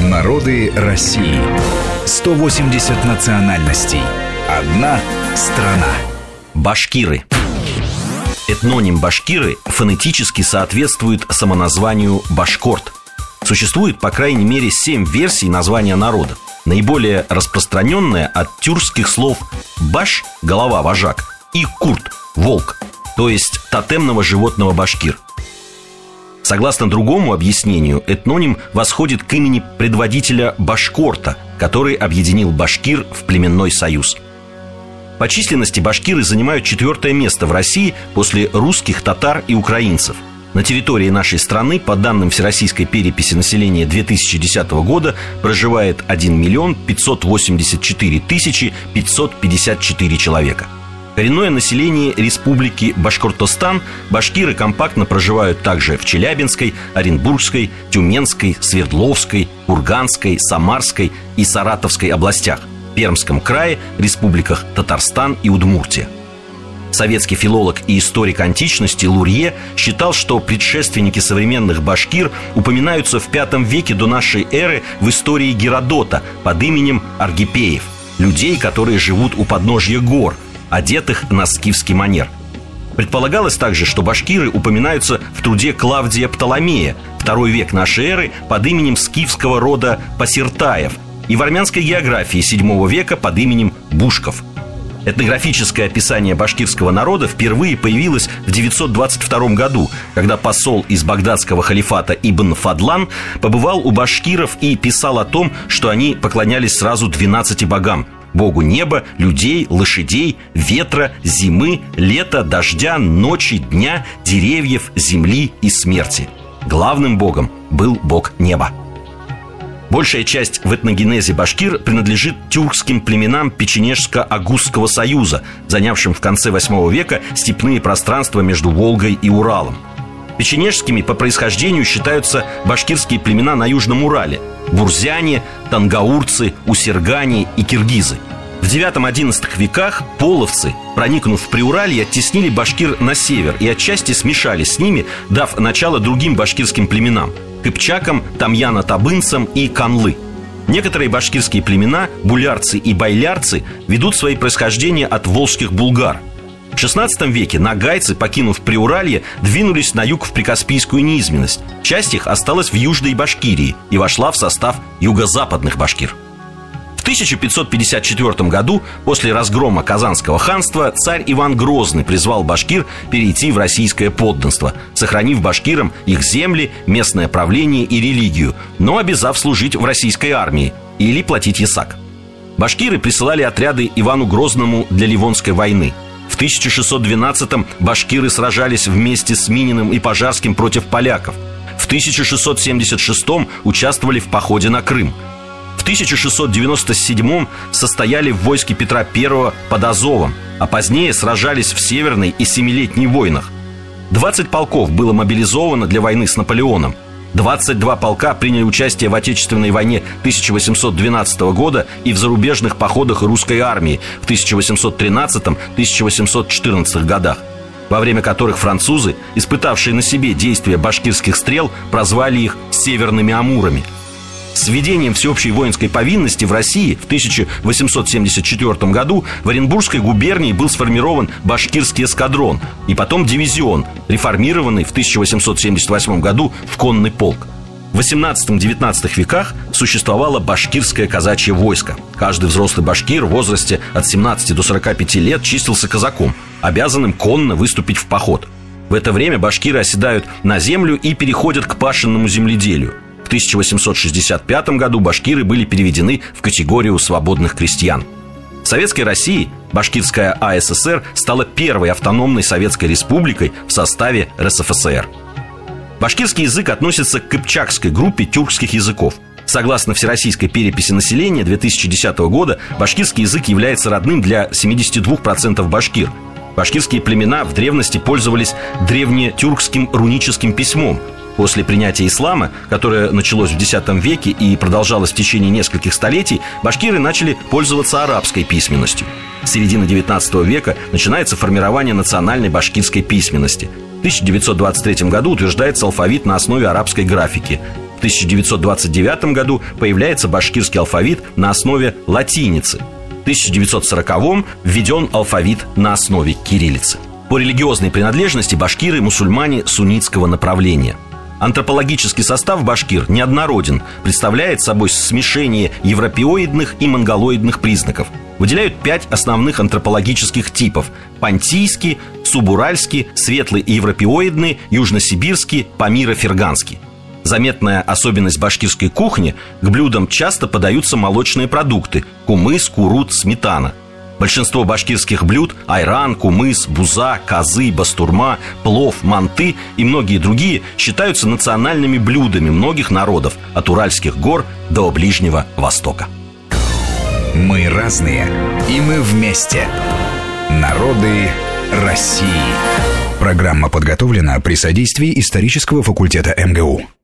Народы России. 180 национальностей. Одна страна. Башкиры. Этноним башкиры фонетически соответствует самоназванию башкорт. Существует, по крайней мере, семь версий названия народа. Наиболее распространенная от тюркских слов «баш» – голова вожак и «курт» – волк, то есть тотемного животного башкир. Согласно другому объяснению, этноним восходит к имени предводителя Башкорта, который объединил башкир в племенной союз. По численности башкиры занимают четвертое место в России после русских, татар и украинцев – на территории нашей страны, по данным Всероссийской переписи населения 2010 года, проживает 1 миллион 584 тысячи 554 человека. Коренное население Республики Башкортостан башкиры компактно проживают также в Челябинской, Оренбургской, Тюменской, Свердловской, Курганской, Самарской и Саратовской областях, Пермском крае, республиках Татарстан и Удмуртия. Советский филолог и историк античности Лурье считал, что предшественники современных башкир упоминаются в V веке до нашей эры в истории Геродота под именем Аргипеев, людей, которые живут у подножья гор, одетых на скифский манер. Предполагалось также, что башкиры упоминаются в труде Клавдия Птоломея, второй век нашей эры, под именем скифского рода Пасиртаев, и в армянской географии VII века под именем Бушков – Этнографическое описание башкирского народа впервые появилось в 922 году, когда посол из багдадского халифата Ибн Фадлан побывал у башкиров и писал о том, что они поклонялись сразу 12 богам Богу неба, людей, лошадей, ветра, зимы, лета, дождя, ночи, дня, деревьев, земли и смерти. Главным богом был бог неба. Большая часть в этногенезе башкир принадлежит тюркским племенам Печенежско-Агузского союза, занявшим в конце 8 века степные пространства между Волгой и Уралом. Печенежскими по происхождению считаются башкирские племена на Южном Урале – бурзяне, тангаурцы, усергане и киргизы. В IX-XI веках половцы, проникнув в Приуралье, оттеснили башкир на север и отчасти смешались с ними, дав начало другим башкирским племенам – кыпчакам, тамьяно-табынцам и канлы. Некоторые башкирские племена, булярцы и байлярцы, ведут свои происхождения от волжских булгар. В XVI веке нагайцы, покинув Приуралье, двинулись на юг в Прикаспийскую низменность. Часть их осталась в Южной Башкирии и вошла в состав юго-западных башкир. 1554 году, после разгрома Казанского ханства, царь Иван Грозный призвал башкир перейти в российское подданство, сохранив башкирам их земли, местное правление и религию, но обязав служить в российской армии или платить ясак. Башкиры присылали отряды Ивану Грозному для Ливонской войны. В 1612-м башкиры сражались вместе с Мининым и Пожарским против поляков. В 1676-м участвовали в походе на Крым – в 1697 состояли в войске Петра I под Азовом, а позднее сражались в Северной и Семилетней войнах. 20 полков было мобилизовано для войны с Наполеоном. 22 полка приняли участие в Отечественной войне 1812 года и в зарубежных походах русской армии в 1813-1814 годах, во время которых французы, испытавшие на себе действия башкирских стрел, прозвали их «северными амурами». С введением всеобщей воинской повинности в России в 1874 году в Оренбургской губернии был сформирован башкирский эскадрон и потом дивизион, реформированный в 1878 году в конный полк. В 18-19 веках существовало башкирское казачье войско. Каждый взрослый башкир в возрасте от 17 до 45 лет числился казаком, обязанным конно выступить в поход. В это время башкиры оседают на землю и переходят к пашенному земледелию. В 1865 году башкиры были переведены в категорию свободных крестьян. В Советской России Башкирская АССР стала первой автономной советской республикой в составе РСФСР. Башкирский язык относится к кыпчакской группе тюркских языков. Согласно Всероссийской переписи населения 2010 года, башкирский язык является родным для 72% башкир. Башкирские племена в древности пользовались древнетюркским руническим письмом, После принятия ислама, которое началось в X веке и продолжалось в течение нескольких столетий, башкиры начали пользоваться арабской письменностью. С середины XIX века начинается формирование национальной башкирской письменности. В 1923 году утверждается алфавит на основе арабской графики. В 1929 году появляется башкирский алфавит на основе латиницы. В 1940-м введен алфавит на основе кириллицы. По религиозной принадлежности башкиры – мусульмане суннитского направления – Антропологический состав башкир неоднороден, представляет собой смешение европеоидных и монголоидных признаков. Выделяют пять основных антропологических типов – пантийский, субуральский, светлый и европеоидный, южносибирский, памиро-ферганский. Заметная особенность башкирской кухни – к блюдам часто подаются молочные продукты – кумыс, курут, сметана – Большинство башкирских блюд – айран, кумыс, буза, козы, бастурма, плов, манты и многие другие – считаются национальными блюдами многих народов от Уральских гор до Ближнего Востока. Мы разные, и мы вместе. Народы России. Программа подготовлена при содействии исторического факультета МГУ.